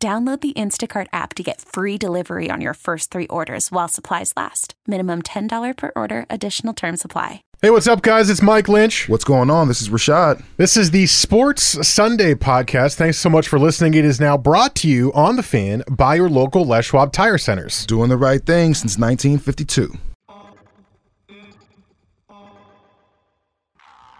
Download the Instacart app to get free delivery on your first three orders while supplies last. Minimum $10 per order, additional term supply. Hey, what's up, guys? It's Mike Lynch. What's going on? This is Rashad. This is the Sports Sunday podcast. Thanks so much for listening. It is now brought to you on the fan by your local Les Schwab Tire Centers. Doing the right thing since 1952.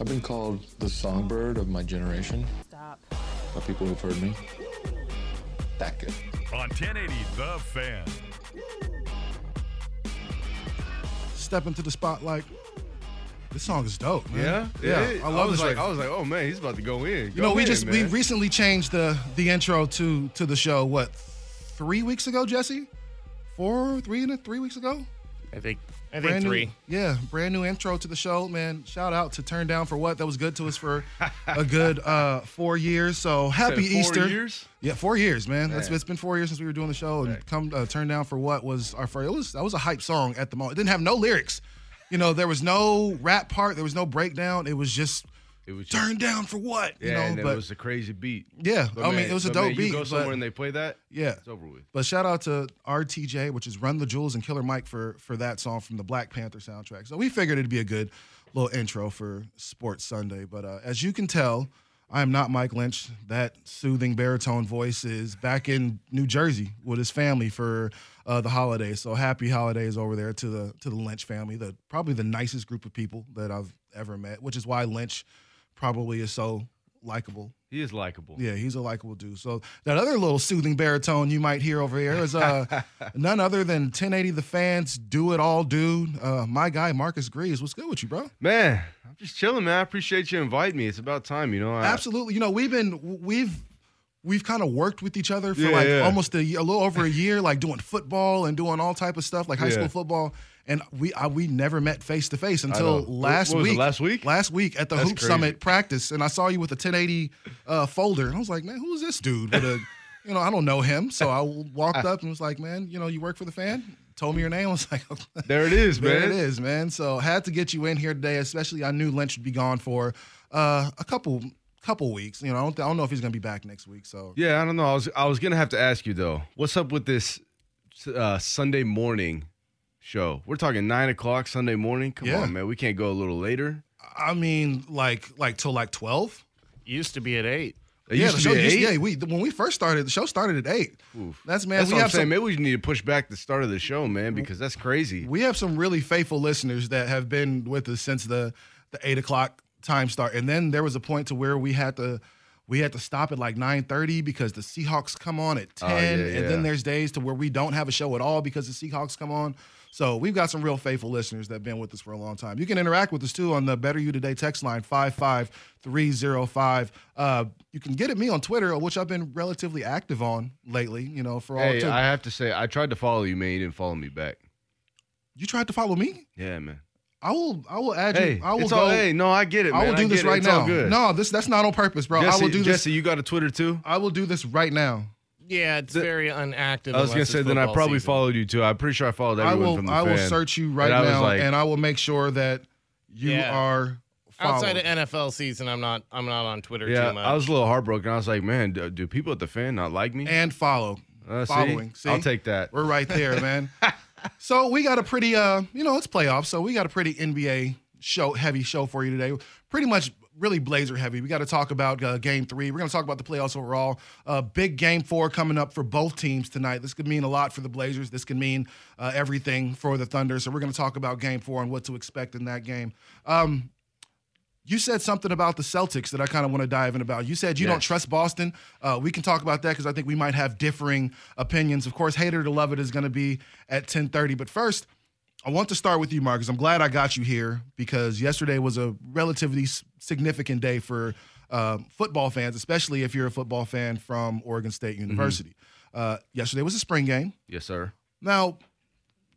I've been called the songbird of my generation. Stop. By people who've heard me. That good. On 1080 The Fan. Step into the spotlight. This song is dope, man. Yeah, yeah. I love was this. like, record. I was like, oh man, he's about to go in. you know, we just we recently changed the the intro to to the show. What three weeks ago, Jesse? Four, three, three weeks ago. I think I think brand three. New, yeah, brand new intro to the show, man. Shout out to Turn Down for What. That was good to us for a good uh, four years. So happy four Easter. years? Yeah, four years, man. That's it's been four years since we were doing the show. And come uh, Turn Down for What was our first. It was that was a hype song at the moment. It didn't have no lyrics. You know, there was no rap part. There was no breakdown. It was just It was just, Turn Down for What. yeah, you know, and but it was a crazy beat. yeah, But I mean, it was a dope man, beat. You go but- somewhere and they play that. yeah. it's over with. But shout out to RTJ, which is Run the Jewels and Killer Mike for for that song from the Black Panther soundtrack. So we figured it'd be a good little intro for Sports Sunday. But uh, as you can tell, I am not Mike Lynch. That soothing baritone voice is back in New Jersey with his family for uh, the holidays. So happy holidays over there to the to the Lynch family. The probably the nicest group of people that I've ever met, which is why Lynch probably is so likable He is likable. yeah, he's a likable dude. So that other little soothing baritone you might hear over here is uh, none other than 1080 The Fans, Do It All Dude. Uh, my guy, Marcus Greaves. What's good with you, bro? Man, I'm just chilling, man. I appreciate you inviting me. It's about time, you know. I, Absolutely. You know, we've been, we've, we've kind of worked with each other for Yeah, like yeah. almost a, a little over a year, like doing football and doing all type of stuff, like high Yeah. school football. And we I, we never met face to face until last What was it, week. last week? Last week at the That's Hoop crazy. Summit practice, and I saw you with a 1080 uh, folder, and I was like, man, who's this dude? With a, you know, I don't know him, so I walked up and was like, man, you know, you work for the fan. Told me your name. I was like, there it is, there man. it is, man. So had to get you in here today, especially I knew Lynch would be gone for uh, a couple couple weeks. You know, I don't, I don't know if he's gonna be back next week. So Yeah, I don't know. I was I was gonna have to ask you though. What's up with this uh, Sunday morning show? We're talking nine o'clock Sunday morning. Come Yeah. on, man. We can't go a little later. I mean, like like till like twelve. Used to be at eight. It yeah, the show used, yeah. We when we first started, the show started at eight. Oof. That's man. That's we what I'm have saying. some, Maybe we need to push back the start of the show, man, because that's crazy. we have some really faithful listeners that have been with us since the the eight o'clock time start, and then there was a point to where we had to we had to stop at like nine thirty because the Seahawks come on at Oh, ten, yeah, and then there's days to where we don't have a show at all because the Seahawks come on. So we've got some real faithful listeners that have been with us for a long time. You can interact with us too on the Better You Today text line five five three zero five. Uh, you can get at me on Twitter, which I've been relatively active on lately. You know, for all Hey, I have to say, I tried to follow you, man. You didn't follow me back. you tried to follow me. Yeah, man. I will. I will add Hey, you. I will go. all. Hey, no, I get it, man. I will do get this right It's now. No, this that's not on purpose, bro. Jesse, I will do this. Jesse, you got a Twitter too? I will do this right now. Yeah, it's very unactive. I was gonna say then I probably season. followed you too. I'm pretty sure I followed I everyone will. from the I will search you right And now, like- and I will make sure that you Yeah. are. Followed. Outside of NFL season, I'm not. I'm not on Twitter Yeah, too much. I was a little heartbroken. I was like, man, do, do people at the fan not like me? and follow. Uh, see? following. See? I'll take that. We're right there, man. so we got a pretty, uh, you know, it's playoffs, so we got a pretty NBA show, heavy show for you today. Pretty much really Blazer heavy. We got to talk about uh, game three. We're going to talk about the playoffs overall. Uh, big game four coming up for both teams tonight. This could mean a lot for the Blazers. This could mean uh, everything for the Thunder. So we're going to talk about game four and what to expect in that game. Um, you said something about the Celtics that I kind of want to dive in about. You said you don't trust Boston. Uh, we can talk about that because I think we might have differing opinions. Of course, hater to love it is going to be at 10:30. But first, I want to start with you, Marcus. I'm glad I got you here because yesterday was a relatively significant day for uh, football fans, especially if you're a football fan from Oregon State University. Uh, yesterday was a spring game. Yes, sir. Now,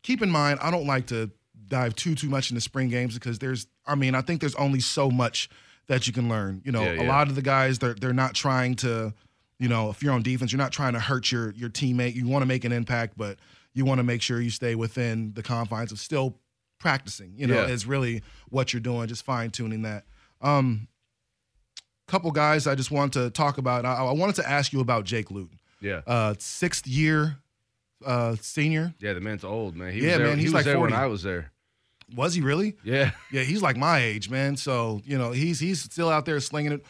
keep in mind, I don't like to dive too too much into spring games because there's, I mean, I think there's only so much that you can learn. You know, Yeah, a lot of the guys they're they're not trying to, you know, if you're on defense, you're not trying to hurt your your teammate. You want to make an impact, but you want to make sure you stay within the confines of still practicing. You know, Yeah. is really what you're doing, just fine tuning that. Um, couple guys I just want to talk about. I, I wanted to ask you about Jake Luton, Yeah. uh, sixth year uh, senior. Yeah, the man's old, man. He Yeah, was there, man, he he's was like there 40. when I was there. Was he really? Yeah. Yeah, he's like my age, man. So you know, he's he's still out there slinging it.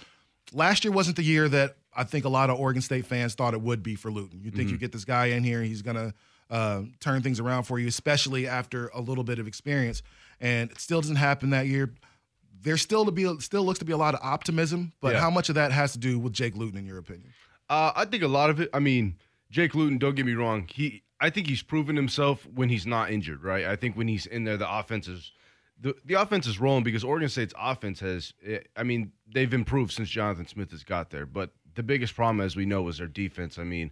Last year wasn't the year that I think a lot of Oregon State fans thought it would be for Luton. You think you get this guy in here, he's gonna uh, turn things around for you, especially after a little bit of experience. And it still doesn't happen that year. There's still to be still looks to be a lot of optimism, but Yeah. how much of that has to do with Jake Luton, in your opinion? Uh, I think a lot of it. I mean, Jake Luton. Don't get me wrong. He, I think he's proven himself when he's not injured. Right. I think when he's in there, the offense is, the the offense is rolling because Oregon State's offense has. eh, I mean, they've improved since Jonathan Smith has got there. But the biggest problem, as we know, was their defense. I mean,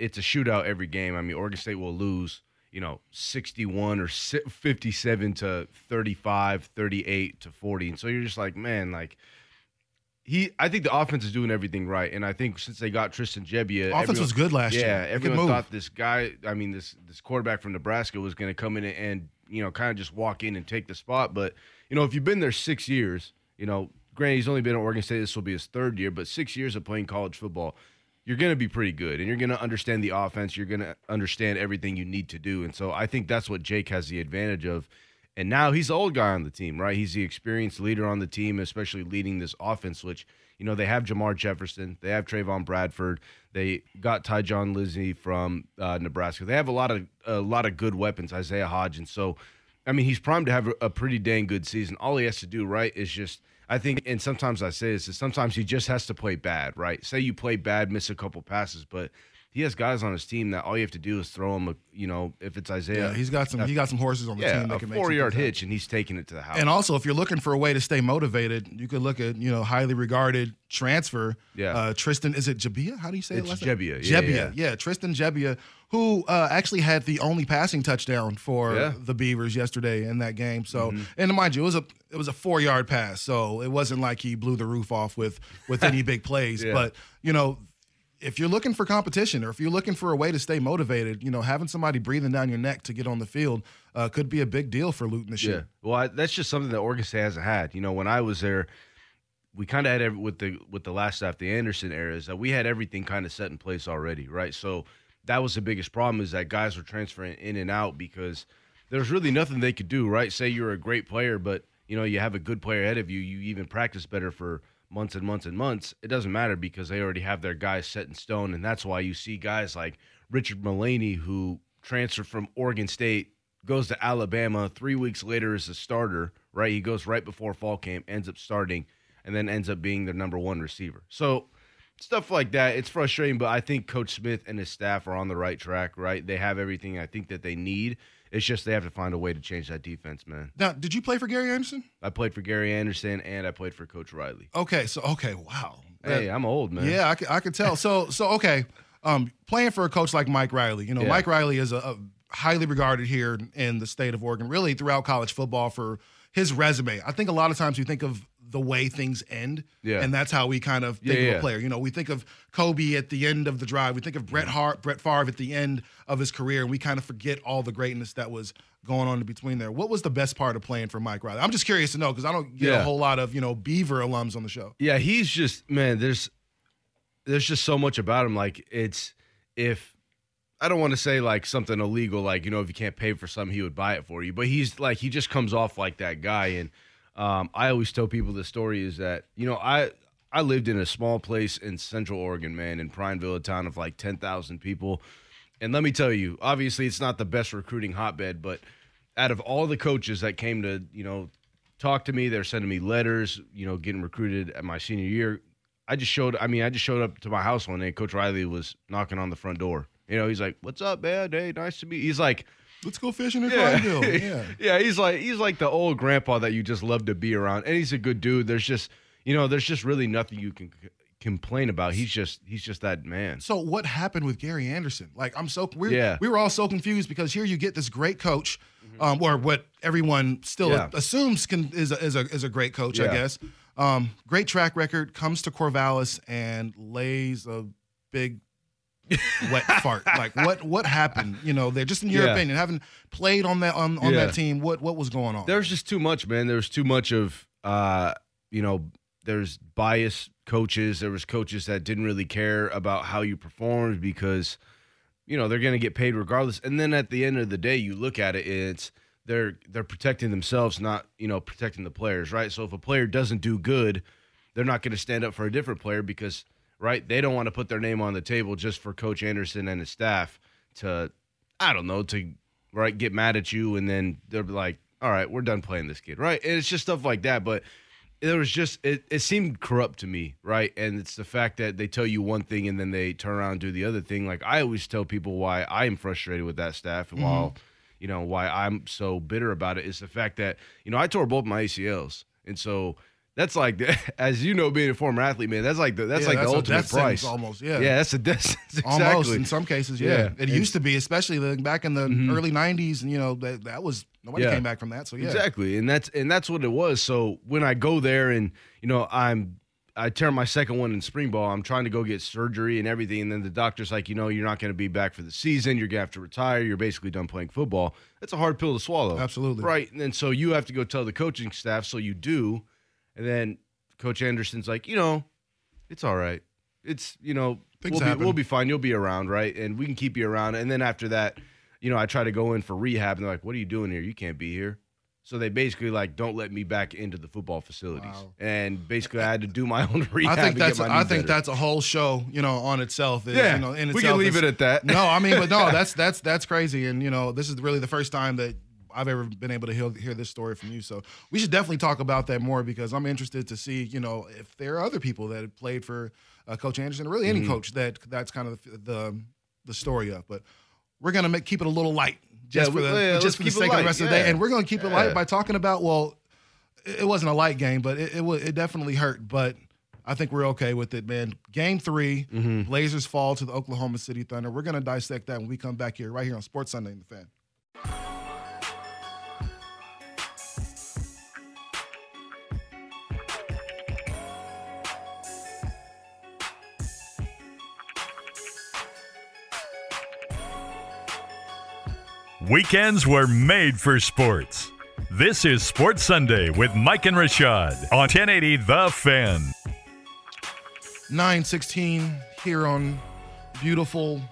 it's a shootout every game. I mean, Oregon State will lose. You know, 61 or 57 to 35, 38 to 40. And so you're just like, man, like he I think the offense is doing everything right, and I think since they got Tristan Gebbia, Offense everyone- was good last year. Yeah, everyone move. thought this guy, I mean this this quarterback from Nebraska was going to come in and you know kind of just walk in and take the spot. But you know if you've been there six years, you know, granted he's only been at Oregon State. This will be his third year, but six years of playing college football. You're going to be pretty good, and you're going to understand the offense. You're going to understand everything you need to do, and so I think that's what Jake has the advantage of. And now he's the old guy on the team, right? He's the experienced leader on the team, especially leading this offense, which, you know, they have Jermar Jefferson, they have Trevon Bradford, they got Tyjon Lindsey from uh, Nebraska. They have a lot of a lot of good weapons, Isaiah Hodge. And so, I mean, he's primed to have a pretty dang good season. All he has to do, right, is just I think, and sometimes I say this, is sometimes he just has to play bad, right? Say you play bad, miss a couple passes, but he has guys on his team that all you have to do is throw him, a, you know, if it's Isaiah. Yeah, he's got some he got some horses on the yeah, team that a can four yard hitch, and he's taking it to the house. And also, if you're looking for a way to stay motivated, you could look at you know highly regarded transfer. Yeah. uh, Tristan is it Jabia? How do you say It's it? last? Gebbia, yeah, Gebbia, yeah. Tristan Gebbia, who uh, actually had the only passing touchdown for Yeah. Mm-hmm. the Beavers yesterday in that game. So, and mind you, it was a it was a four yard pass, so it wasn't like he blew the roof off with with any big plays. Yeah. But you know. If you're looking for competition, or if you're looking for a way to stay motivated, you know, having somebody breathing down your neck to get on the field uh, could be a big deal for Luton this Yeah. year. Well, I, that's just something that Oregon State hasn't had. You know, when I was there, we kind of had every, with the with the last staff, the Anderson era, is that we had everything kind of set in place already, right? So that was the biggest problem is that guys were transferring in and out because there's really nothing they could do, right? Say you're a great player, but you know you have a good player ahead of you. You even practice better for months and months and months. It doesn't matter because they already have their guys set in stone, and that's why you see guys like Richard Mullaney who transferred from Oregon State goes to Alabama. Three weeks later is a starter, right? He goes right before fall camp, ends up starting, and then ends up being their number one receiver. So stuff like that, it's frustrating, but I think Coach Smith and his staff are on the right track, right? They have everything I think that they need. It's just they have to find a way to change that defense, man. Now, did you play for Gary Anderson? I played for Gary Anderson and I played for Coach Riley. Okay, so okay, wow. Hey, I'm old, man. Yeah, I can, I could tell. So so okay, um, playing for a coach like Mike Riley, you know, Yeah. Mike Riley is a, a highly regarded here in the state of Oregon, really throughout college football for his resume. I think a lot of times you think of the way things end, Yeah. and that's how we kind of think Yeah, of yeah. a player. You know, we think of Kobe at the end of the drive, we think of Brett Hart, Brett Favre at the end of his career, and we kind of forget all the greatness that was going on in between there. What was the best part of playing for Mike Riley? I'm just curious to know because I don't get a whole lot of you know Beaver alums on the show. Yeah, he's just man. There's there's just so much about him. Like it's if I don't want to say like something illegal, like you know if you can't pay for something, he would buy it for you. But he's like he just comes off like that guy, and Um, I always tell people the story is that you know I I lived in a small place in Central Oregon, man, in Prineville, a town of like ten thousand people, and let me tell you, obviously it's not the best recruiting hotbed, but out of all the coaches that came to you know talk to me, they're sending me letters, you know, getting recruited at my senior year. I just showed. I mean, I just showed up to my house one day. Coach Riley was knocking on the front door. You know, he's like, "What's up, man? Hey, nice to meet." you." He's like, Let's go fishing in yeah. Yeah. yeah, he's like he's like the old grandpa that you just love to be around, and he's a good dude. There's just you know, there's just really nothing you can c- complain about. He's just he's just that man. So what happened with Gary Anderson? Like I'm so we Yeah. we were all so confused because here you get this great coach, um, or what everyone still Yeah. assumes can is a, is a is a great coach, I guess. Um, great track record comes to Corvallis and lays a big wet fart. Like what what happened? You know, they're just in your Yeah. opinion, having played on that on, on Yeah. that team. What what was going on? There's just too much, man. There was too much of uh, you know, there's biased coaches. There was coaches that didn't really care about how you performed because you know, they're going to get paid regardless. And then at the end of the day, you look at it, it's they're they're protecting themselves, not, you know, protecting the players, right? So if a player doesn't do good, they're not going to stand up for a different player because right, they don't want to put their name on the table just for coach Anderson and his staff to I don't know, to right get mad at you and then they're like, "All right, we're done playing this kid." Right? And it's just stuff like that, but it was just it, it seemed corrupt to me, right? And it's the fact that they tell you one thing and then they turn around and do the other thing. Like I always tell people why I am frustrated with that staff and mm-hmm. while you know why I'm so bitter about it is the fact that you know I tore both my ACLs, and so that's like as you know, being a former athlete, man. That's like the that's Yeah, like that's the ultimate price, almost, yeah. yeah. That's a death sentence, exactly. Almost in some cases, yeah. Yeah. It And- used to be, especially back in the Mhm. early '90s, and you know that that was nobody Yeah. came back from that. So yeah, Exactly. And that's and that's what it was. So when I go there and you know, I'm I tear my second one in spring ball, I'm trying to go get surgery and everything, and then the doctor's like, you know, you're not gonna be back for the season, you're gonna have to retire, you're basically done playing football. That's a hard pill to swallow. Absolutely. Right. And then so you have to go tell the coaching staff, so you do, and then Coach Anderson's like, you know, it's all right. It's you know, Things we'll be, we'll be fine. You'll be around, right? And we can keep you around. And then after that, you know, I try to go in for rehab, and they're like, "What are you doing here? You can't be here." So they basically like don't let me back into the football facilities, and basically I had to do my own rehab. I think that's I think better. that's a whole show, you know, on itself. Is, Yeah, you know, in we can leave it at that. No, I mean, but no, that's that's that's crazy, and you know, this is really the first time that I've ever been able to hear, hear this story from you. So we should definitely talk about that more because I'm interested to see, you know, if there are other people that have played for uh, Coach Anderson, or really any Mhm. coach that that's kind of the the, the story of. But we're gonna make keep it a little light just Yeah, for the yeah, just for the sake of the rest of the day, and we're gonna keep it light by talking about well it it wasn't a light game, but it it, it definitely hurt. But I think we're okay with it, man. Game 3 Mm-hmm. Blazers fall to the Oklahoma City Thunder. We're gonna dissect that when we come back here, right here on Sports Sunday in the Fan. Weekends were made for sports. This is Sports Sunday with Mike and Rashad on 1080 The Fan. 916 here on beautiful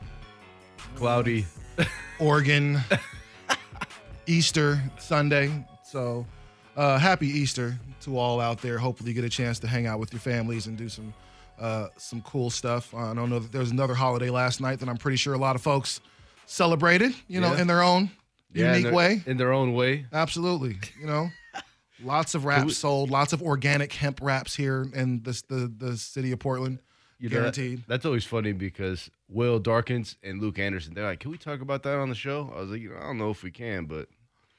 cloudy Oregon Easter Sunday. So uh, happy Easter to all out there. Hopefully you get a chance to hang out with your families and do some uh, some cool stuff. Uh, I don't know that there was another holiday last night that I'm pretty sure a lot of folks celebrated, you know, Yeah. in their own Yeah, in unique their- way. in their own way. Absolutely. You know, lots of wraps we- sold, lots of organic hemp wraps here in this, the, the city of Portland. You know, that- guaranteed. that's always funny because Will Darkins and Luke Anderson, they're like, "Can we talk about that on the show?" I was like, you know, "I don't know if we can, but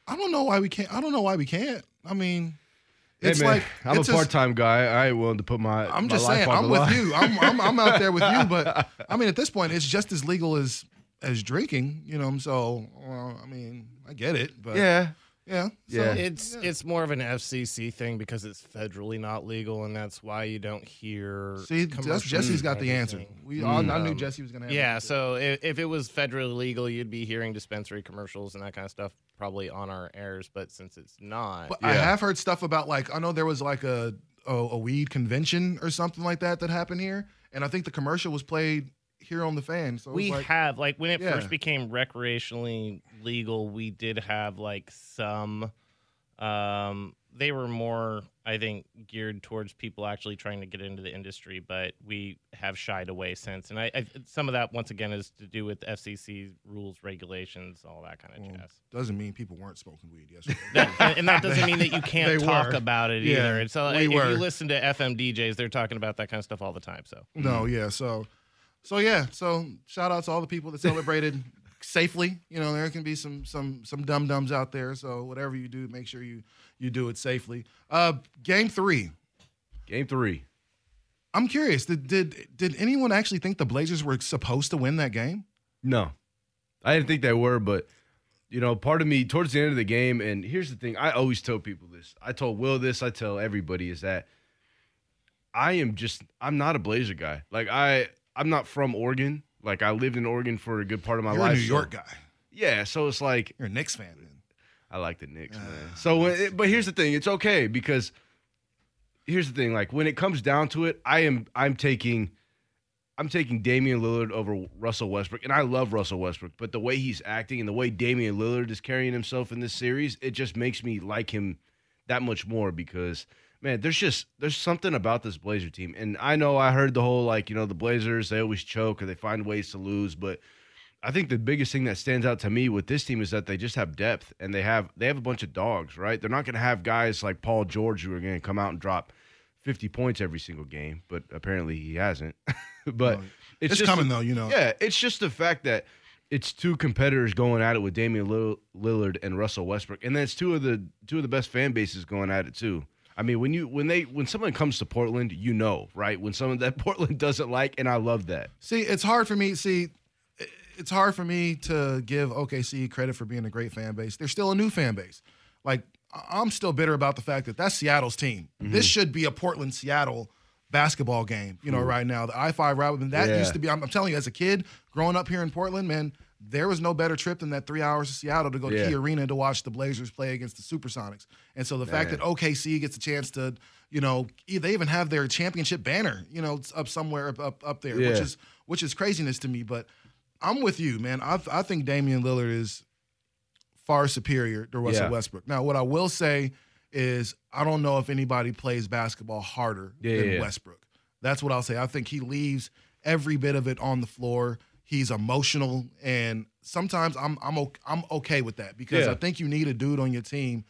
I don't know why we can't. I don't know why we can't. I mean, hey, it's man, like I'm a it's just- part-time guy. I ain't willing to put my I'm my just saying, I'm with line. you. I'm, I'm I'm out there with you, but I mean, at this point, it's just as legal as as drinking. You know, so well, I mean, I get it, but Yeah. yeah, so, Yeah. It's it's more of an FCC thing because it's federally not legal, and that's why you don't hear. See, that's- commercials Jesse's and got the answer. everything. We all, I knew Um, Jesse was gonna have. Yeah, so if, if it was federally legal, you'd be hearing dispensary commercials and that kind of stuff probably on our airs. But since it's not, But I have heard stuff about like I know there was like a, a a weed convention or something like that that happened here, and I think the commercial was played here on the fan. So we like, have like when it Yeah. first became recreationally legal we did have like some um they were more, I think, geared towards people actually trying to get into the industry, but we have shied away since. And I, I some of that once again is to do with FCC rules, regulations, all that kind of Well, jazz. Doesn't mean people weren't smoking weed yesterday. That, and, and that doesn't mean that you can't talk were. about it Yeah, either. And so we if were. you listen to FM DJs, they're talking about that kind of stuff all the time. So No, yeah. So, so yeah. So shout out to all the people that celebrated safely. You know, there can be some some some dum dums out there. So whatever you do, make sure you you do it safely. Uh, game three. Game three. I'm curious. Did did did anyone actually think the Blazers were supposed to win that game? No, I didn't think they were, but you know, part of me towards the end of the game, and here's the thing: I always tell people this. I told Will this. I tell everybody is that I am just I'm not a Blazer guy. Like I I'm not from Oregon. Like I lived in Oregon for a good part of my You're life. a New so- York guy. Yeah, so it's like You're a Knicks fan. Then. I like the Knicks, ah. man. So, it, but here's the thing: it's okay because here's the thing. Like when it comes down to it, I am I'm taking I'm taking Damian Lillard over Russell Westbrook, and I love Russell Westbrook, but the way he's acting and the way Damian Lillard is carrying himself in this series, it just makes me like him that much more because man, there's just there's something about this Blazer team, and I know I heard the whole like you know the Blazers they always choke or they find ways to lose, but I think the biggest thing that stands out to me with this team is that they just have depth and they have they have a bunch of dogs, right? They're not going to have guys like Paul George who are going to come out and drop 50 points every single game, but apparently he hasn't. but No, it's, it's just coming though, you know. Yeah, it's just the fact that it's two competitors going at it with Damian Lillard and Russell Westbrook, and then it's two of the two of the best fan bases going at it too. I mean, when you when they when someone comes to Portland, you know, right? When someone that Portland doesn't like, and I love that. See, it's hard for me. See, it's hard for me to give OKC credit for being a great fan base. They're still a new fan base. Like I'm still bitter about the fact that that's Seattle's team. Mm-hmm. This should be a Portland Seattle basketball game. You know, right now the I five rivalry. That Yeah. used to be. I'm, I'm telling you, as a kid growing up here in Portland, man. There was no better trip than that three hours to Seattle to go to Yeah. Key Arena to watch the Blazers play against the Supersonics. And so the fact that OKC gets a chance to, you know, they even have their championship banner, you know, it's up somewhere up up, up there, which is which is craziness to me. But I'm with you, man. I I think Damian Lillard is far superior to Russell Yeah. Westbrook. Now, what I will say is I don't know if anybody plays basketball harder Yeah, than yeah, yeah. Westbrook. That's what I'll say. I think he leaves every bit of it on the floor. He's emotional, and sometimes I'm I'm okay, I'm okay with that because Yeah. I think you need a dude on your team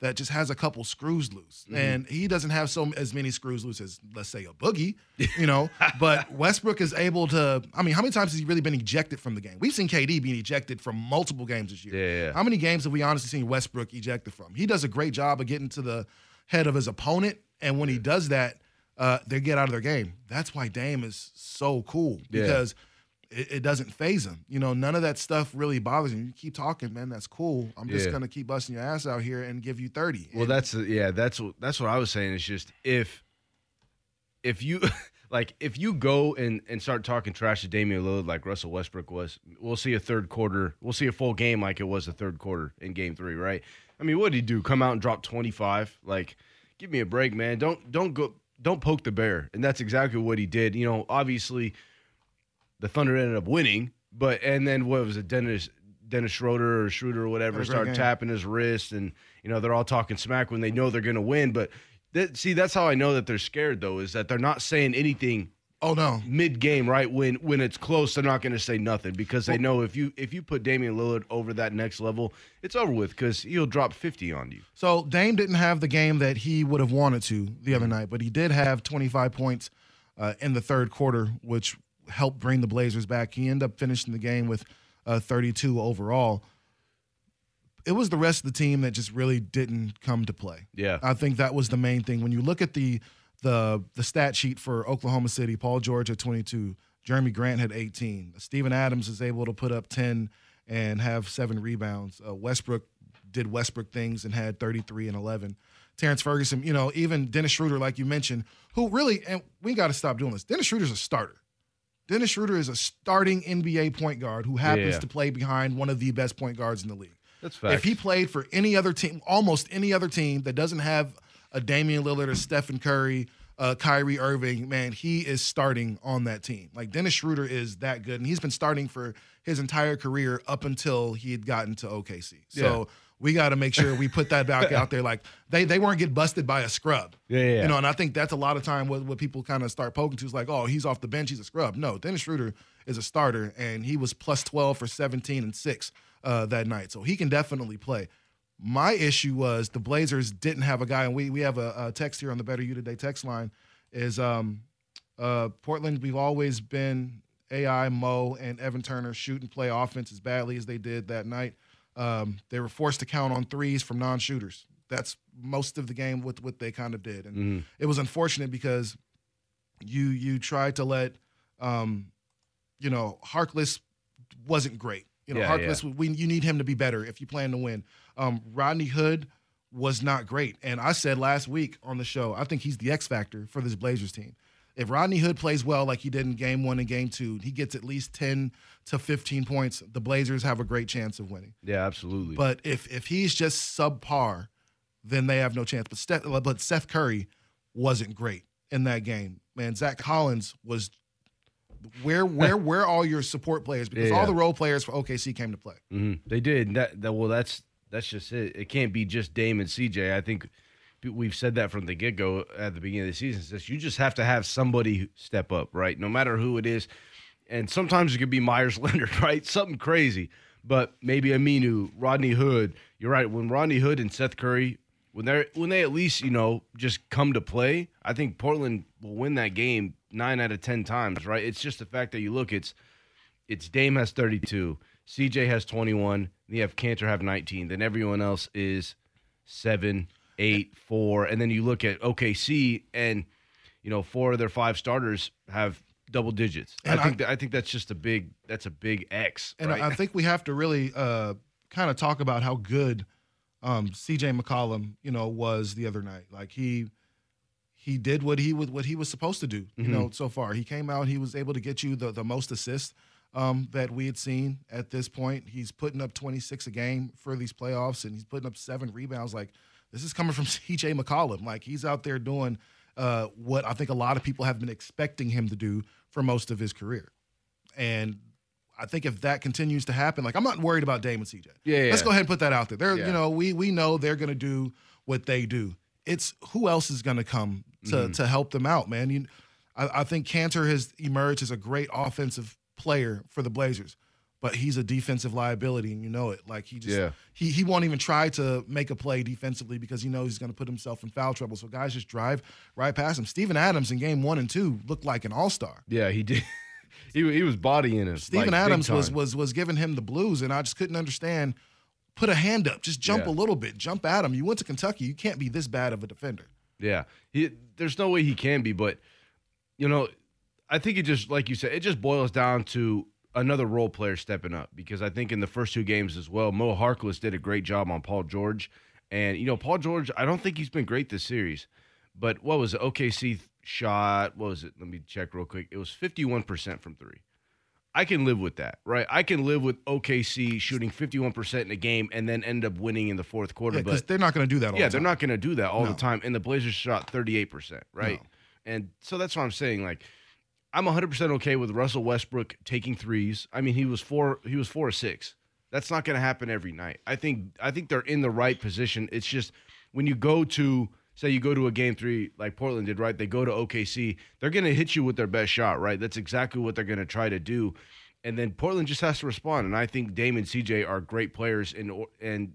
that just has a couple screws loose, Mm-hmm. and he doesn't have so as many screws loose as let's say a boogie, you know. but Westbrook is able to. I mean, how many times has he really been ejected from the game? We've seen KD being ejected from multiple games this year. Yeah, yeah. How many games have we honestly seen Westbrook ejected from? He does a great job of getting to the head of his opponent, and when he does that, uh, they get out of their game. That's why Dame is so cool Yeah. It, it doesn't phase him. You know, none of that stuff really bothers him. You keep talking, man. That's cool. I'm just Yeah. gonna keep busting your ass out here and give you thirty. Well, And- that's yeah, that's what that's what I was saying. It's just if if you like if you go and and start talking trash to Damian Lillard like Russell Westbrook was, we'll see a third quarter. We'll see a full game like it was the third quarter in Game Three, right? I mean, what did he do? Come out and drop twenty five? Like, give me a break, man. Don't don't go. Don't poke the bear, and that's exactly what he did. You know, obviously, the Thunder ended up winning, but and then what was it, Dennis Dennis Schroeder or Schroeder or whatever game. tapping his wrist, and you know they're all talking smack when they know they're going to win. But that, see, that's how I know that they're scared, though, is that they're not saying anything oh no, mid game, right? When when it's close, they're not going to say nothing because they know if you if you put Damian Lillard over that next level, it's over with because he'll drop fifty on you. So Dame didn't have the game that he would have wanted to the other night, but he did have 25 points uh, in the third quarter, which helped bring the Blazers back. He ended up finishing the game with uh, 32 overall. It was the rest of the team that just really didn't come to play. Yeah. I think that was the main thing. When you look at the the the stat sheet for Oklahoma City, Paul George had 22, Jerami Grant had 18, Steven Adams is able to put up 10 and have seven rebounds. Uh, Westbrook did Westbrook things and had 33 and 11. Terrence Ferguson, you know, even Dennis Schroeder, like you mentioned, who really, and we got to stop doing this. Dennis Schroeder's a starter. Dennis Schroeder is a starting NBA point guard who happens Yeah. to play behind one of the best point guards in the league. That's If he played for any other team, almost any other team that doesn't have a Damian Lillard or Stephen Curry, uh, Kyrie Irving, man, he is starting on that team. Like Dennis Schroeder is that good, and he's been starting for his entire career up until he had gotten to OKC. So we got to make sure we put that back out there. Like they they weren't get busted by a scrub. Yeah, yeah. You know, and I think that's a lot of time what, what people kind of start poking to is like, oh, he's off the bench, he's a scrub. No, Dennis Schroeder is a starter, and he was plus 12 for 17 and six uh, that night, so he can definitely play. My issue was the Blazers didn't have a guy, and we we have a, a text here on the Better You Today text line. Is um, uh, Portland? We've always been Al, Mo, and Evan Turner shoot and play offense as badly as they did that night. Um, they were forced to count on threes from non-shooters. That's most of the game with what they kind of did, and Mm-hmm. it was unfortunate because you you tried to let um, you know Harkless wasn't great. You know Yeah, Harkless, we you need him to be better if you plan to win. Um, Rodney Hood was not great, and I said last week on the show, I think he's the X factor for this Blazers team. If Rodney Hood plays well like he did in Game One and Game Two, he gets at least ten to fifteen points. The Blazers have a great chance of winning. Yeah, absolutely. But if if he's just subpar, then they have no chance. But Steph, but Seth Curry wasn't great in that game. Man, Zach Collins was where where where all your support players? Because Yeah, all yeah. the role players for OKC came to play. hmm They did. That, that well, that's that's just it. It can't be just Dame and CJ. I think we've said that from the get go at the beginning of the season. Says you just have to have somebody step up, right? No matter who it is. And sometimes it could be Meyers Leonard, right? Something crazy. But maybe Aminu, Rodney Hood. You're right. When Rodney Hood and Seth Curry, when they're when they at least you know just come to play, I think Portland will win that game nine out of ten times, right? It's just the fact that you look, it's it's Dame has 32, CJ has 21, you have Kanter have 19, then everyone else is seven, eight, four, and then you look at OKC and you know four of their five starters have double digits. And I think I- that, I think that's just a big that's a big X. And right? I think we have to really uh, kind of talk about how good um, CJ McCollum, you know, was the other night. Like he he did what he was what he was supposed to do. You Mhm. know, so far he came out. He was able to get you the the most assists um, that we had seen at this point. He's putting up 26 a game for these playoffs, and he's putting up seven rebounds. Like this is coming from CJ McCollum. Like he's out there doing uh, what I think a lot of people have been expecting him to do for most of his career. And I think if that continues to happen, like I'm not worried about Dame and CJ. Yeah, Let's go ahead and put that out there. They're, Yeah. you know, we we know they're going to do what they do. It's who else is going to come to Mhm. to help them out, man. You, I, I think Kanter has emerged as a great offensive player for the Blazers, but he's a defensive liability, and you know it. Like he just Yeah. he he won't even try to make a play defensively because he knows he's going to put himself in foul trouble. So guys just drive right past him. Steven Adams in game one and two looked like an all star. yeah, he did. he he was bodying him. Steven like, Adams was was was giving him the blues, and I just couldn't understand. Put a hand up, just jump Yeah. a little bit, jump at him. You went to Kentucky, you can't be this bad of a defender. Yeah, he, there's no way he can be, but you know, I think it just like you said, it just boils down to another role player stepping up because I think in the first two games as well, Mo Harkless did a great job on Paul George, and you know, Paul George, I don't think he's been great this series, but what was it? OKC shot? What was it? Let me check real quick. It was 51 percent from three. I can live with that, right? I can live with OKC shooting 51% in a game and then end up winning in the fourth quarter. Because but they're not going to do that. All yeah, the they're not going to do that all No. the time. And the Blazers shot 38%, right? No. And so that's what I'm saying. Like, I'm 100% okay with Russell Westbrook taking threes. I mean, he was four. He was four or six. That's not going to happen every night. I think. I think they're in the right position. It's just when you go to say you go to a game three like Portland did, right? They go to OKC. They're going to hit you with their best shot, right? That's exactly what they're going to try to do. And then Portland just has to respond. And I think Dame and CJ are great players, and and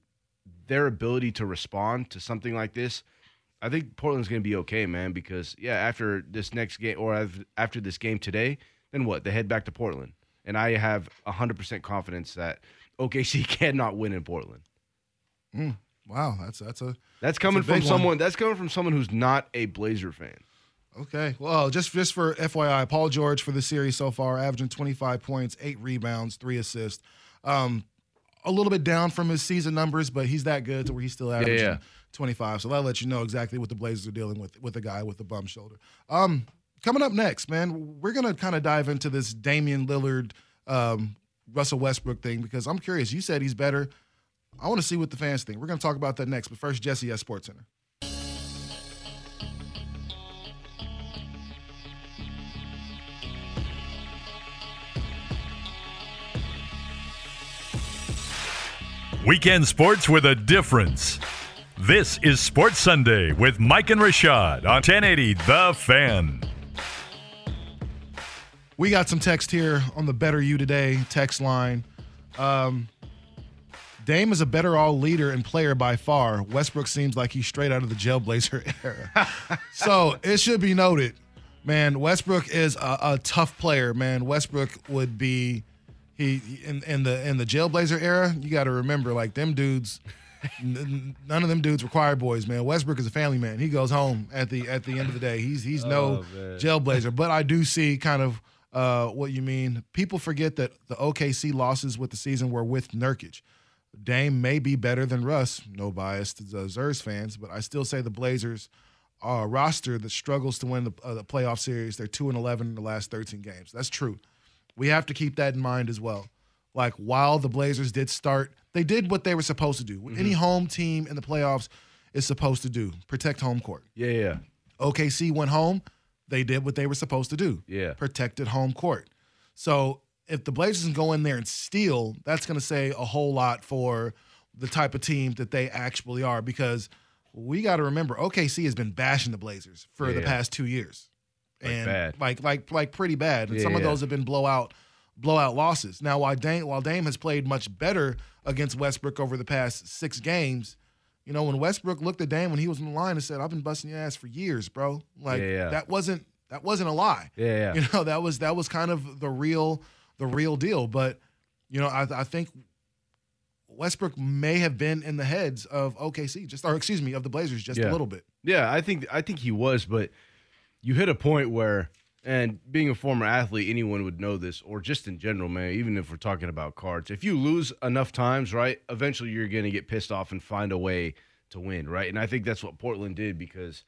their ability to respond to something like this, I think Portland's going to be okay, man. Because yeah, after this next game or after this game today, then what? They head back to Portland, and I have hundred percent confidence that OKC cannot win in Portland. Mm, wow, that's that's a That's coming a big from one. someone. That's coming from someone who's not a Blazer fan. Okay. Well, just just for FYI, Paul George for the series so far, averaging 25 points, eight rebounds, three assists. Um, a little bit down from his season numbers, but he's that good to where he's still averaging yeah. 25. So that'll let you know exactly what the Blazers are dealing with with a guy with a bum shoulder. Um, coming up next, man, we're gonna kind of dive into this Damian Lillard, um, Russell Westbrook thing because I'm curious. You said he's better. I want to see what the fans think. We're gonna talk about that next. But first, Jesse at Sports Center. Weekend sports with a difference. This is Sports Sunday with Mike and Rashad on 1080 The Fan. We got some text here on the Better You Today text line. Um, Dame is a better all leader and player by far. Westbrook seems like he's straight out of the Jailblazer era. so it should be noted, man. Westbrook is a, a tough player, man. Westbrook would be he in, in the in the Jailblazer era. You got to remember, like them dudes. None of them dudes were choir boys, man. Westbrook is a family man. He goes home at the at the end of the day. He's he's no Oh, jailblazer. But I do see kind of uh, what you mean. People forget that the OKC losses with the season were with Nurkic. Dame may be better than Russ. No bias to the Zers fans, but I still say the Blazers are a roster that struggles to win the, uh, the playoff series. They're two and eleven in the last thirteen games. That's true. We have to keep that in mind as well. Like while the Blazers did start, they did what they were supposed to do. What Any home team in the playoffs is supposed to do: protect home court. Yeah, yeah. OKC went home. They did what they were supposed to do. Yeah. Protected home court. So if the Blazers can go in there and steal, that's going to say a whole lot for the type of team that they actually are because we got to remember OKC has been bashing the Blazers for the past 2 years. Like and bad. like like like pretty bad. And Yeah, some of yeah. those have been blowout blowout losses. Now while Dame while Dame has played much better against Westbrook over the past 6 games, you know, when Westbrook looked at Dame when he was in the line and said, "I've been busting your ass for years, bro." Like Yeah, yeah. that wasn't that wasn't a lie. Yeah, yeah. You know, that was that was kind of the real the real deal. But you know, I, I think Westbrook may have been in the heads of OKC, just or excuse me, of the Blazers just a little bit. Yeah, I think I think he was, but you hit a point where, and being a former athlete, anyone would know this, or just in general, man. Even if we're talking about cards, if you lose enough times, right, eventually you're going to get pissed off and find a way to win, right? And I think that's what Portland did because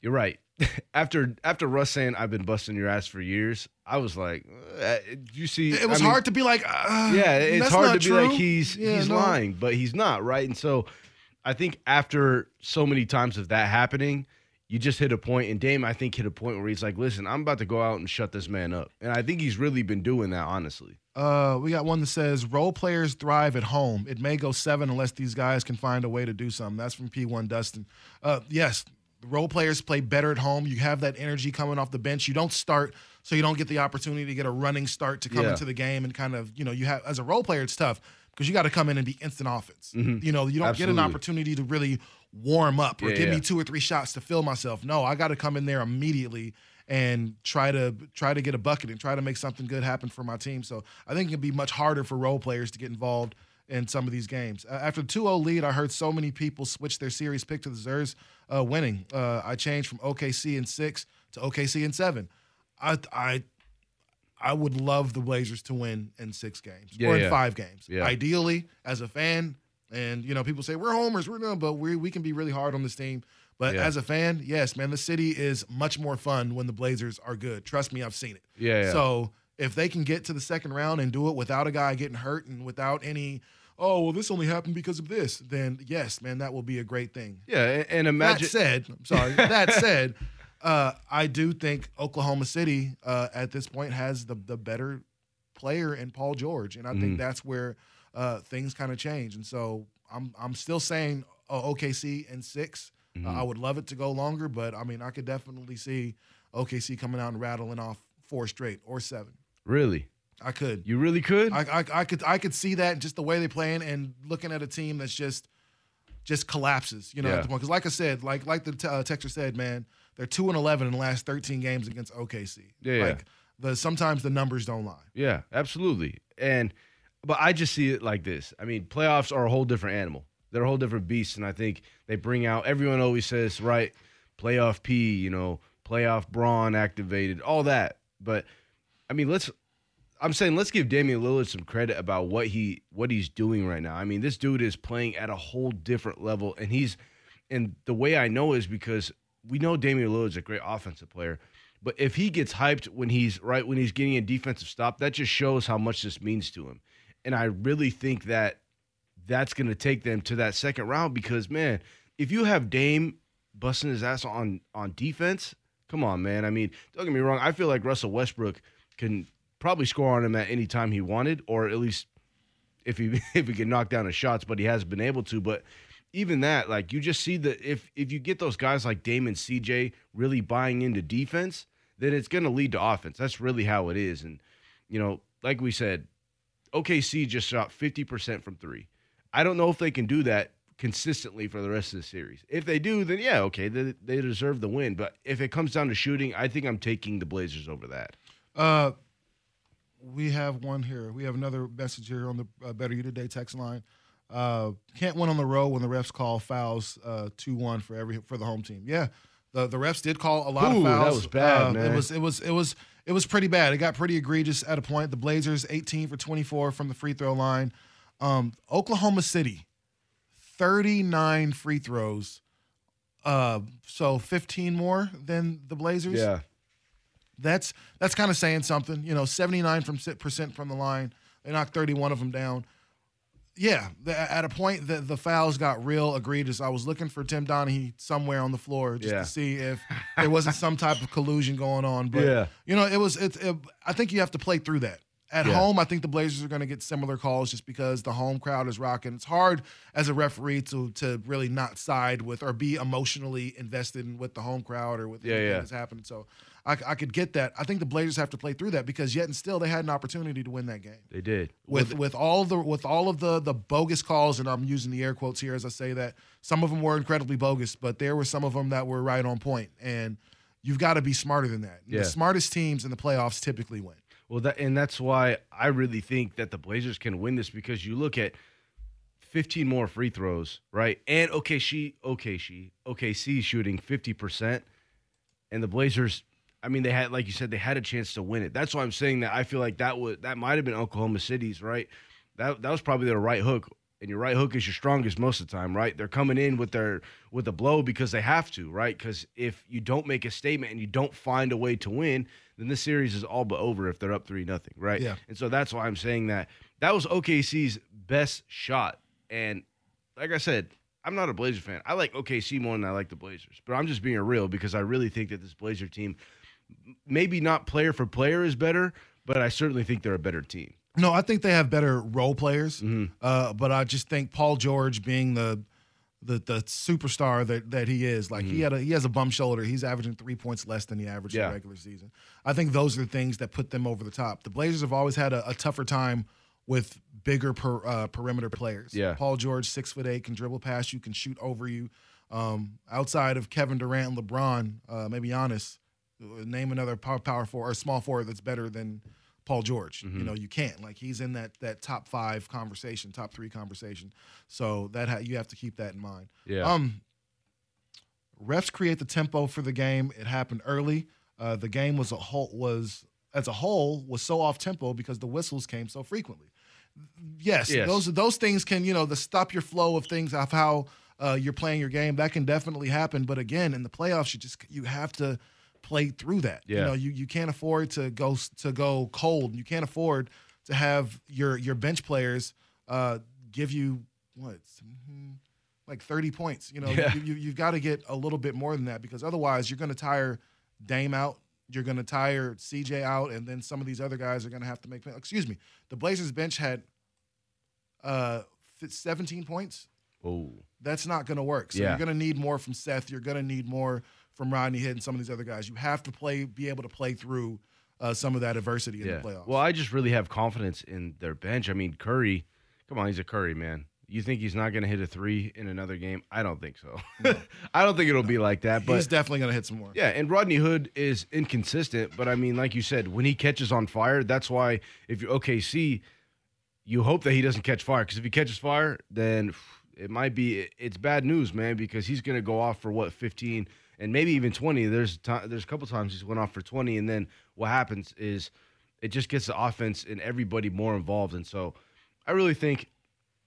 you're right. after after Russ saying I've been busting your ass for years, I was like, uh, you see, It was I mean, hard to be like, uh, yeah, it's hard to be like he's Yeah, he's no. lying, but he's not, right? And so I think after so many times of that happening, you just hit a point, and Dame, I think, hit a point where he's like, listen, I'm about to go out and shut this man up. And I think he's really been doing that, honestly. Uh, we got one that says role players thrive at home. It may go seven unless these guys can find a way to do something. That's from P1 Dustin. Uh, yes, role players play better at home. You have that energy coming off the bench. You don't start, so you don't get the opportunity to get a running start to come Yeah. into the game and kind of, you know, you have as a role player, it's tough because you got to come in and be instant offense. Mhm. You know, you don't get an opportunity to really warm up or Yeah, give me two or three shots to fill myself. No, I got to come in there immediately and try to try to get a bucket and try to make something good happen for my team. So I think it can be much harder for role players to get involved in some of these games. Uh, after the 2-0 lead, I heard so many people switch their series pick to the Zers uh, winning. Uh, I changed from OKC in six to OKC in seven. I I I would love the Blazers to win in six games Yeah, or in yeah. five games. Yeah. Ideally, as a fan, and you know, people say we're homers, we're no, but we we can be really hard on this team. But Yeah. as a fan, yes, man, the city is much more fun when the Blazers are good. Trust me, I've seen it. Yeah, yeah. So if they can get to the second round and do it without a guy getting hurt and without any, oh well, this only happened because of this, then yes, man, that will be a great thing. Yeah, and, imagine. That said, I'm sorry. that said, uh, I do think Oklahoma City uh, at this point has the the better player in Paul George, and I think Mhm. that's where uh, things kind of change. And so I'm I'm still saying uh, OKC and 6 Uh, Mhm. I would love it to go longer, but I mean I could definitely see OKC coming out and rattling off four straight or seven. really? I could. You really could? I, I, I could I could see that just the way they playing and looking at a team that's just just collapses, you know, Yeah. at the point. Because like I said, like like the t- uh, texter said, man, they're two and eleven in the last thirteen games against OKC. Yeah, yeah. like the sometimes the numbers don't lie. Yeah, absolutely. And but I just see it like this. I mean, playoffs are a whole different animal. They're a whole different beast, and I think they bring out. Everyone always says, right, playoff P, you know, playoff brawn activated, all that. But I mean, let's. I'm saying let's give Damian Lillard some credit about what he what he's doing right now. I mean, this dude is playing at a whole different level, and he's and the way I know is because we know Damian Lillard's a great offensive player, but if he gets hyped when he's right when he's getting a defensive stop, that just shows how much this means to him. And I really think that that's going to take them to that second round because man, if you have Dame busting his ass on on defense, come on, man. I mean, don't get me wrong. I feel like Russell Westbrook can probably score on him at any time he wanted, or at least if he if he can knock down his shots, but he hasn't been able to. But even that, like you just see that if if you get those guys like Damon CJ really buying into defense, then it's going to lead to offense. That's really how it is. And you know, like we said, OKC just shot 50% from 3. I don't know if they can do that consistently for the rest of the series. If they do, then yeah, okay, they, they deserve the win. But if it comes down to shooting, I think I'm taking the Blazers over that. Uh, we have one here. We have another message here on the uh, Better You Today text line. Uh, can't win on the road when the refs call fouls uh, two one for every for the home team. Yeah, the the refs did call a lot Ooh, of fouls. that was bad, Uh, man. It was it was it was it was pretty bad. It got pretty egregious at a point. The Blazers 18 for 24 from the free throw line. Um, Oklahoma City 39 free throws. Uh, so 15 more than the Blazers Yeah. that's that's kind of saying something. You know, 79 from percent from the line. They knocked 31 of them down. Yeah, the, at a point that the fouls got real egregious. I was looking for Tim Donaghy somewhere on the floor just Yeah. to see if there wasn't some type of collusion going on. But Yeah. you know, it was. It, it, I think you have to play through that. At Yeah. home, I think the Blazers are going to get similar calls just because the home crowd is rocking. It's hard as a referee to to really not side with or be emotionally invested in with the home crowd or with Yeah, anything yeah. that's happening. So I, I could get that. I think the Blazers have to play through that because yet and still they had an opportunity to win that game They did. with with all the with all of the the bogus calls, and I'm using the air quotes here as I say that some of them were incredibly bogus, but there were some of them that were right on point, and you've got to be smarter than that. Yeah. The smartest teams in the playoffs typically win. Well, that and that's why I really think that the Blazers can win this because you look at 15 more free throws, right? And okay, she okay, she okay, OKC shooting 50%, and the Blazers. I mean, they had, like you said, they had a chance to win it. That's why I'm saying that I feel like that was that might have been Oklahoma City's right. That that was probably their right hook, and your right hook is your strongest most of the time, right? They're coming in with their with a blow because they have to, right? Because if you don't make a statement and you don't find a way to win, then this series is all but over if they're up three nothing, right? Yeah. And so that's why I'm saying that that was OKC's best shot. And like I said, I'm not a Blazer fan. I like OKC more than I like the Blazers, but I'm just being real because I really think that this Blazer team, maybe not player for player, is better, but I certainly think they're a better team. No, I think they have better role players, uh, but I just think Paul George being the the the superstar that that he is, like he had a he has a bum shoulder. He's averaging three points less than he averaged in Yeah. the regular season. I think those are the things that put them over the top. The Blazers have always had a, a tougher time with bigger per, uh, perimeter players. Yeah. Paul George, six foot eight, can dribble past you, can shoot over you. Um, outside of Kevin Durant and LeBron, uh, maybe Giannis, name another power, power forward or small forward that's better than Paul George. You know, you can't. Like he's in that that top five conversation, top three conversation. So that ha- you have to keep that in mind. Yeah. Um, refs create the tempo for the game. It happened early. Uh, the game was a whole was as a whole was so off tempo because the whistles came so frequently. Yes, Yes. those those things can you know the stop your flow of things of how uh, you're playing your game. That can definitely happen. But again, in the playoffs, you just you have to play through that. You know, you you can't afford to go to go cold. You can't afford to have your your bench players uh, give you what mhm, like 30 points. You know, Yeah. you, you you've got to get a little bit more than that because otherwise you're going to tire Dame out. You're going to tire CJ out, and then some of these other guys are going to have to make. Excuse me. The Blazers bench had uh, 17 points. Oh. That's not going to work. So Yeah. you're going to need more from Seth. You're going to need more from Rodney Hood and some of these other guys. You have to play, be able to play through uh, some of that adversity in Yeah. the playoffs. Well, I just really have confidence in their bench. I mean, Curry, come on, he's a Curry man. You think he's not going to hit a three in another game? I don't think so. I don't think it'll be like that. But He's definitely going to hit some more. Yeah, and Rodney Hood is inconsistent, but I mean, like you said, when he catches on fire, that's why if you're OKC, you hope that he doesn't catch fire because if he catches fire, then it might be it's bad news, man, because he's going to go off for what 15 and maybe even 20. There's there's a couple times he's went off for 20, and then what happens is it just gets the offense and everybody more involved, and so I really think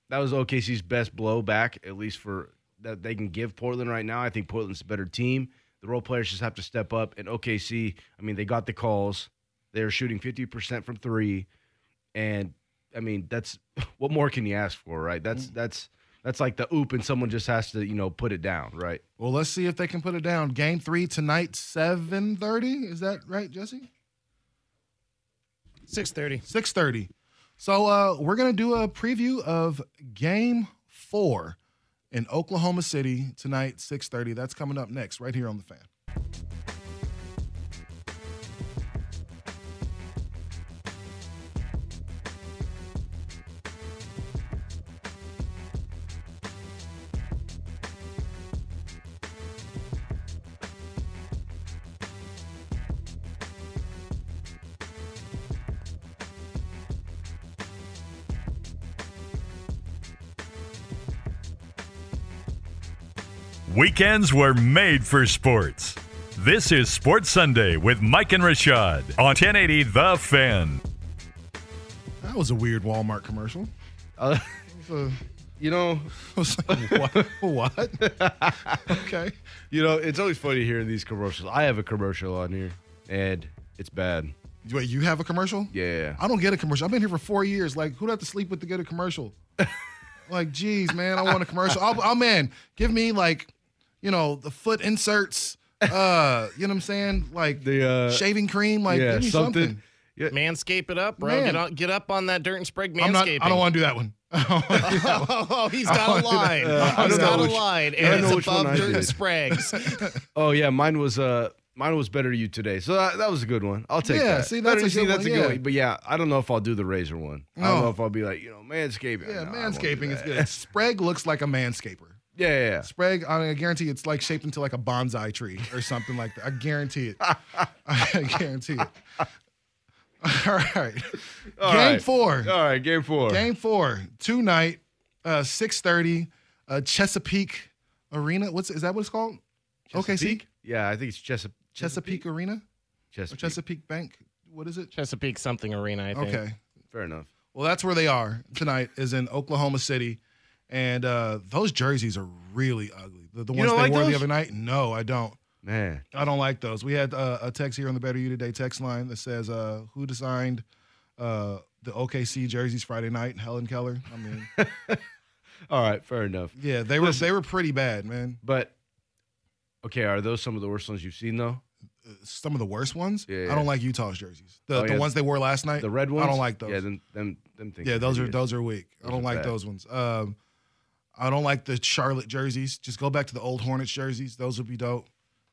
that was OKC's best blow back, at least for that they can give Portland right now. I think Portland's a better team. The role players just have to step up. And OKC, I mean, they got the calls. They're shooting 50% from three. And I mean, that's what more can you ask for, right? That's mm. that's that's like the oop and someone just has to, you know, put it down, right? Well, let's see if they can put it down. Game three tonight, 7.30. Is that right, Jesse? 6.30. 6.30. So uh, we're gonna do a preview of Game Four in Oklahoma City tonight, six thirty. That's coming up next, right here on the Fan. Weekends were made for sports. This is Sports Sunday with Mike and Rashad on 1080 The Fan. That was a weird Walmart commercial. Uh, It a- you know, I was like, what? what? okay. you know, it's always funny hearing these commercials. I have a commercial on here, and it's bad. Wait, you have a commercial? Yeah. I don't get a commercial. I've been here for four years. Like, who'd have to sleep with to get a commercial? like, geez, man, I want a commercial. I'll, oh, man, give me like, you know, the foot inserts. Uh, you know what I'm saying? Like The uh, shaving cream. Like, yeah, something. something. Yeah. Manscape it up, bro. Man. Get on, get up on that dirt and Sprague manscaping. I'm not. I don't want to do that one. oh, he's got a line. Uh, I he's don't know got a line, I don't and it's which above dirt and did. Sprague's. Oh yeah, mine was uh mine was better to you today. So that, that was a good one. I'll take Yeah, that. see, that's Better a see, good that's one, a yeah. good one. But yeah, I don't know if I'll do the razor one. I don't know if I'll be like, you know, manscaping. Yeah, No, I won't do manscaping is good. Sprague looks like a manscaper. Yeah, yeah, yeah. Sprague, I, mean, I guarantee it's like shaped into like a bonsai tree or something like that. I guarantee it. I guarantee it. All right. All game right. four. All right, game four. Game four. Tonight, uh, 6.30, uh, Chesapeake Arena. What's Is that what it's called? OKC? Chesapeake? Yeah, I think it's Chesapeake. Chesapeake Arena? Or Chesapeake. Chesapeake Bank? What is it? Chesapeake something arena, I think. Okay. Fair enough. Well, that's where they are tonight, is in Oklahoma City. And uh, those jerseys are really ugly. The, the ones they like wore the other night? No, I don't. Man. I don't like those. We had uh, a text here on the Better You Today text line that says, uh, "Who designed uh, the OKC jerseys Friday night?" Helen Keller. I mean, All right, fair enough. yeah, they were they were pretty bad, man. But okay, are those some of the worst ones you've seen though? Some of the worst ones. Yeah, I don't like Utah's jerseys. The Oh, the yeah. ones they wore last night. The red ones? I don't like those. Yeah, them them them things. yeah, those are hideous. those are weak. I don't like bad. those ones. Um, I don't like the Charlotte jerseys. Just go back to the old Hornets jerseys. Those would be dope.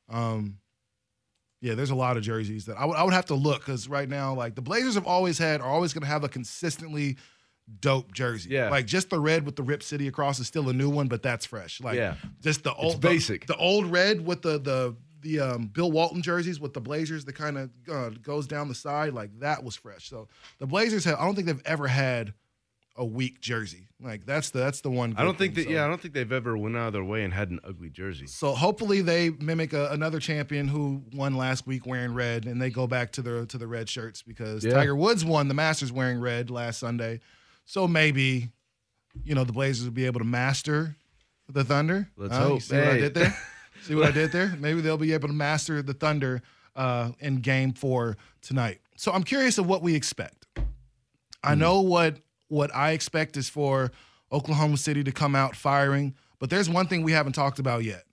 Um, yeah, there's a lot of jerseys that I would I would have to look because right now, like the Blazers have always had, are always going to have a consistently dope jersey. Yeah. like just the red with the Rip City across is still a new one, but that's fresh. Like Yeah. just the old the- basic. The, old red with the the the um, Bill Walton jerseys with the Blazers that kind of uh, goes down the side, like that was fresh. So the Blazers have, I don't think they've ever had a weak jersey. Like that's the that's the one. I don't think thing. that. So- Yeah, I don't think they've ever went out of their way and had an ugly jersey. So hopefully they mimic a, another champion who won last week wearing red, and they go back to the to the red shirts because Yeah. Tiger Woods won the Masters wearing red last Sunday. So maybe, you know, the Blazers will be able to master the Thunder. Let's Huh? You hope. see what I did there? see what I did there? Maybe they'll be able to master the Thunder uh, in Game Four tonight. So I'm curious of what we expect. I Hmm. know what what I expect is for Oklahoma City to come out firing, but there's one thing we haven't talked about yet,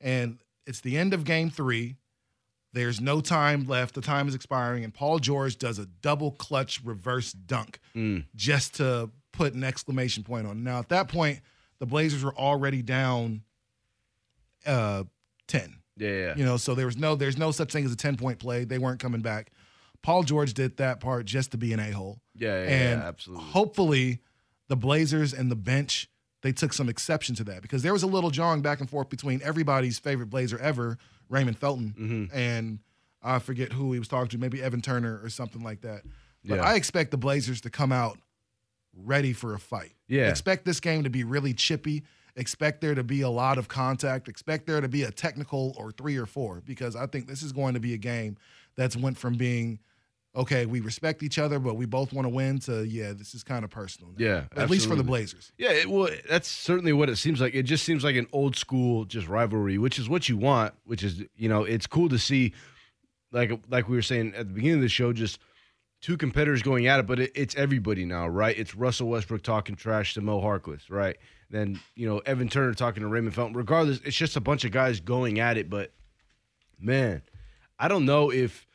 and it's the end of Game Three. There's no time left. The time is expiring, and Paul George does a double clutch reverse dunk Mm. just to put an exclamation point on. Now, at that point, the Blazers were already down uh, ten. Yeah, yeah. You know, so there was no there's no such thing as a 10 point play. They weren't coming back. Paul George did that part just to be an a-hole. Yeah, yeah, and yeah, absolutely. Hopefully the Blazers and the bench they took some exception to that because there was a little jawing back and forth between everybody's favorite Blazer ever, Raymond Felton, Mm-hmm. and I forget who he was talking to, maybe Evan Turner or something like that. But Yeah. I expect the Blazers to come out ready for a fight. Yeah. Expect this game to be really chippy. Expect there to be a lot of contact. Expect there to be a technical or three or four because I think this is going to be a game that's went from being okay, we respect each other, but we both want to win to yeah, this is kind of personal. now. Yeah, at least for the. Blazers. Yeah, it, well, that's certainly what it seems like. It just seems like an old school just rivalry, which is what you want. Which is, you know, it's cool to see, like like we were saying at the beginning of the show, just two competitors going at it. But it, it's everybody now, right? It's Russell Westbrook talking trash to Mo Harkless, right? Then you know Evan Turner talking to Raymond Felton. Regardless, it's just a bunch of guys going at it. But man, I don't know if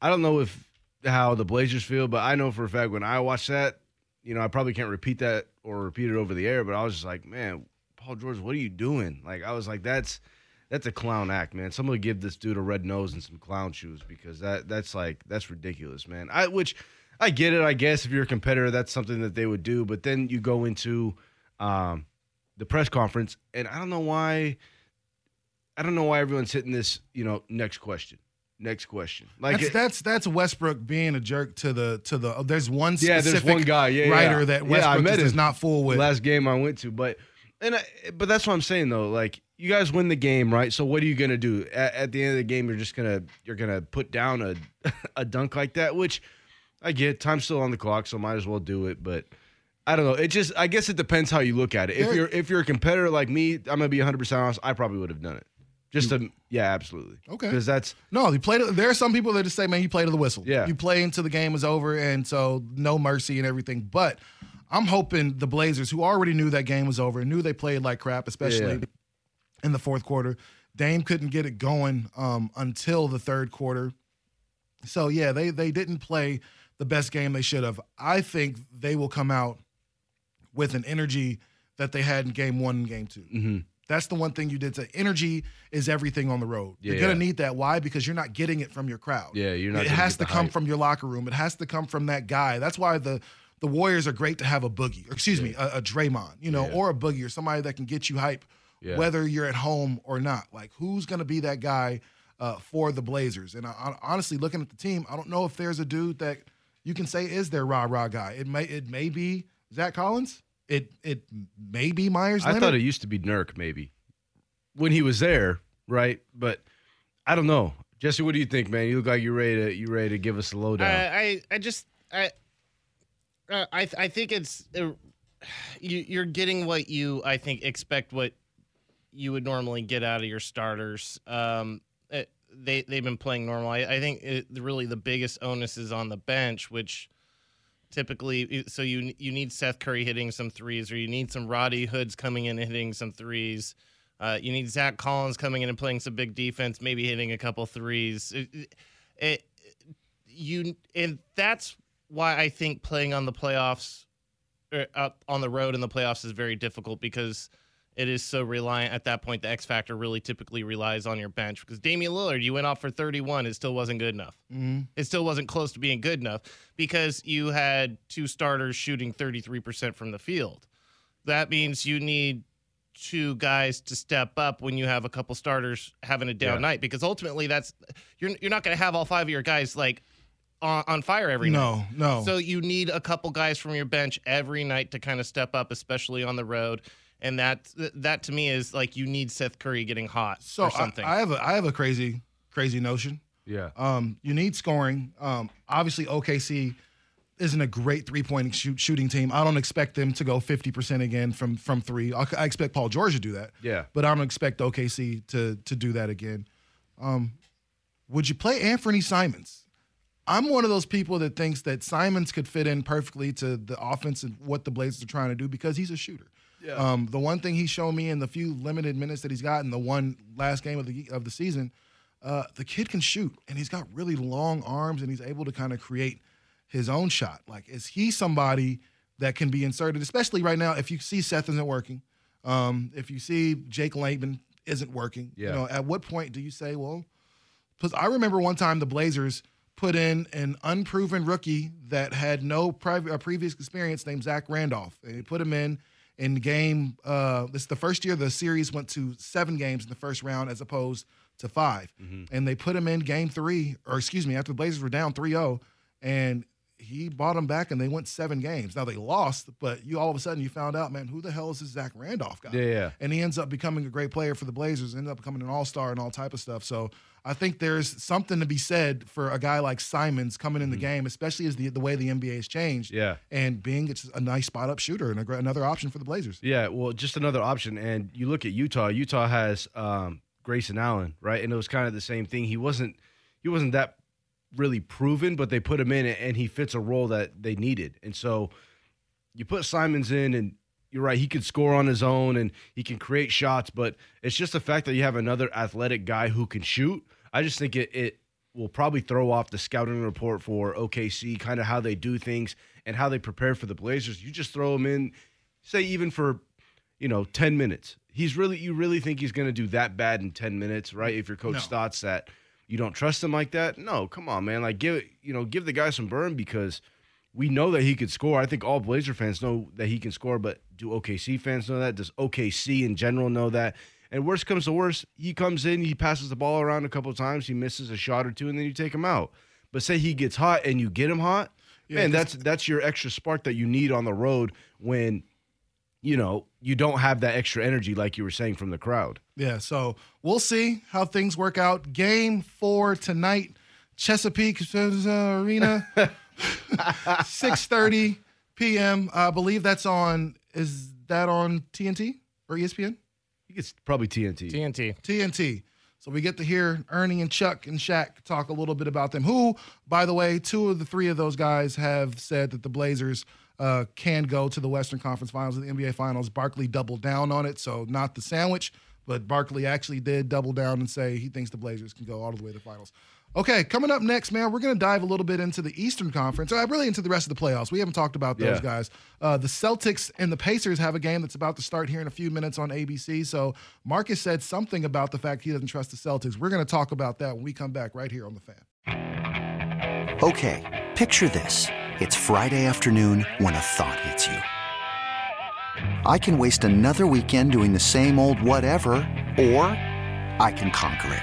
I don't know if how the Blazers feel, but I know for a fact when I watch that, you know, I probably can't repeat that or repeat it over the air, but I was just like, man, Paul George, what are you doing? Like, I was like, that's that's a clown act, man. Somebody give this dude a red nose and some clown shoes because that that's like that's ridiculous, man. I which I get it, I guess if you're a competitor, that's something that they would do, but then you go into um, the press conference, and I don't know why. I don't know why everyone's hitting this. You know, next question. Next question. Like that's, it- that's that's Westbrook being a jerk to the to the. Uh, there's one yeah, specific there's one guy, yeah, writer yeah. that yeah, Westbrook I met is not full with. last game I went to, but and I, but that's what I'm saying though. Like you guys win the game, right? So what are you gonna do at, at the end of the game? You're just gonna you're gonna put down a a dunk like that, which I get. Time's still on the clock, so might as well do it. But I don't know. It just I guess it depends how you look at it. If you're if you're a competitor like me, I'm gonna be 100 percent honest. I probably would have done it. Just to yeah, absolutely. Okay. because that's No, you played. There are some people that just say, "Man, you play to the whistle. Yeah. you play until the game is over, and so no mercy and everything." But I'm hoping the Blazers, who already knew that game was over, knew they played like crap, especially Yeah. in the fourth quarter. Dame couldn't get it going um, until the third quarter. So yeah, they they didn't play the best game they should have. I think they will come out with an energy that they had in game one and game 2 Mhm. That's the one thing you did. Say energy is everything on the road. Yeah, you're gonna yeah. need that. Why? Because you're not getting it from your crowd. Yeah, you're not It has to come hype. from your locker room. It has to come from that guy. That's why the the Warriors are great to have a boogie, or excuse me, a, a Draymond, you know, Yeah. or a boogie, or somebody that can get you hype, Yeah. whether you're at home or not. Like, who's gonna be that guy uh, for the Blazers? And I, I, honestly, looking at the team, I don't know if there's a dude that you can say is their rah rah guy. It may it may be Zach Collins. It it may be Meyers. I Leonard. thought it used to be Nurk maybe when he was there, right? But I don't know. Jesse, what do you think, man? You look like you're ready to you ready to give us a lowdown. I, I, I just, I, uh, I, th- I think it's, uh, you, you're getting what you, I think, expect what you would normally get out of your starters. Um, it, they, they've been playing normal. I, I think it, really the biggest onus is on the bench, which typically, so you, you need Seth Curry hitting some threes, or you need some Roddy Hoods coming in and hitting some threes. Uh, you need Zach Collins coming in and playing some big defense, maybe hitting a couple threes. It, it, you and that's why I think playing on the playoffs, or up on the road in the playoffs is very difficult because it is so reliant at that point. The X factor really typically relies on your bench because Damian Lillard, you went off for 31, it still wasn't good enough. Mhm. It still wasn't close to being good enough because you had two starters shooting 33% from the field. That means you need two guys to step up when you have a couple starters having a down Yeah. night because ultimately that's you're you're not going to have all five of your guys like on, on fire every night. No, no. So you need a couple guys from your bench every night to kind of step up, especially on the road. And that that to me is like you need Seth Curry getting hot So or I, something. I have a I have a crazy crazy notion. yeah. Um, you need scoring. Um, obviously OKC isn't a great three point shoot, shooting team. I don't expect them to go fifty percent again from from three. I, I expect Paul George to do that. Yeah. but I don't expect OKC to to do that again. Um, would you play Anthony Simons? I'm one of those people that thinks that Simons could fit in perfectly to the offense and what the Blazers are trying to do because he's a shooter. Yeah. Um, the one thing he's shown me in the few limited minutes that he's gotten, the one last game of the of the season, uh, the kid can shoot and he's got really long arms and he's able to kind of create his own shot. Like, is he somebody that can be inserted, especially right now? If you see Seth isn't working, um, if you see Jake Layman isn't working, Yeah. you know, at what point do you say, well, because I remember one time the Blazers put in an unproven rookie that had no previous experience named Zach Randolph. And they put him in in game. Uh, this is the first year the series went to seven games in the first round as opposed to 5 And they put him in game three, or excuse me, after the Blazers were down 3 0. And he bought them back and they went seven games. Now they lost, but you all of a sudden you found out, man, who the hell is this Zach Randolph guy? Yeah, yeah. and he ends up becoming a great player for the Blazers, ended up becoming an all-star and all type of stuff. So I think there's something to be said for a guy like Simons coming in the game, especially as the the way the NBA has changed. Mm-hmm. Yeah. and being it's a nice spot up shooter and a, another option for the Blazers. Yeah, well, just another option. And you look at Utah. Utah has um, Grayson Allen, right? And it was kind of the same thing. He wasn't he wasn't that really proven, but they put him in and he fits a role that they needed. And so you put Simons in, and you're right, he could score on his own and he can create shots. But it's just the fact that you have another athletic guy who can shoot. I just think it it will probably throw off the scouting report for OKC, kind of how they do things and how they prepare for the Blazers. You just throw him in, say even for you know 10 minutes. He's really you really think he's going to do that bad in 10 minutes, right? If your coach No. thoughts that you don't trust him like that, no, come on, man. Like give you know give the guy some burn because we know that he could score. I think all Blazer fans know that he can score, but do OKC fans know that? Does OKC in general know that? And worst comes to worst, he comes in, he passes the ball around a couple of times, he misses a shot or two, and then you take him out. But say he gets hot and you get him hot, Yeah, man, that's that's your extra spark that you need on the road when you know you don't have that extra energy like you were saying from the crowd. Yeah, so we'll see how things work out. Game four tonight, Chesapeake Arena, six thirty p.m. I believe that's on. Is that on TNT or ESPN? I think it's probably TNT. TNT. TNT. So we get to hear Ernie and Chuck and Shaq talk a little bit about them. Who, by the way, two of the three of those guys have said that the Blazers uh, can go to the Western Conference Finals of the NBA Finals. Barkley doubled down on it, so not the sandwich, but Barkley actually did double down and say he thinks the Blazers can go all the way to the finals. Okay, coming up next, man, we're going to dive a little bit into the Eastern Conference, uh, really into the rest of the playoffs. We haven't talked about those Yeah. guys. Uh, the Celtics and the Pacers have a game that's about to start here in a few minutes on ABC. So Marcus said something about the fact he doesn't trust the Celtics. We're going to talk about that when we come back right here on the Fan. Okay, picture this. It's Friday afternoon when a thought hits you. I can waste another weekend doing the same old whatever, or I can conquer it.